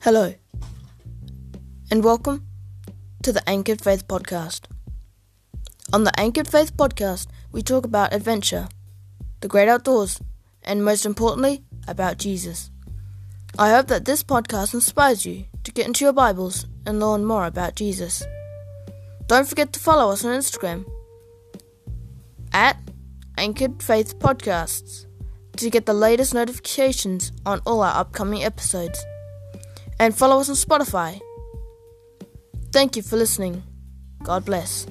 Hello, and welcome to the Anchored Faith Podcast. On the Anchored Faith Podcast, we talk about adventure, the great outdoors, and most importantly, about Jesus. I hope that this podcast inspires you to get into your Bibles and learn more about Jesus. Don't forget to follow us on Instagram at Anchored Faith Podcasts to get the latest notifications on all our upcoming episodes. And follow us on Spotify. Thank you for listening. God bless.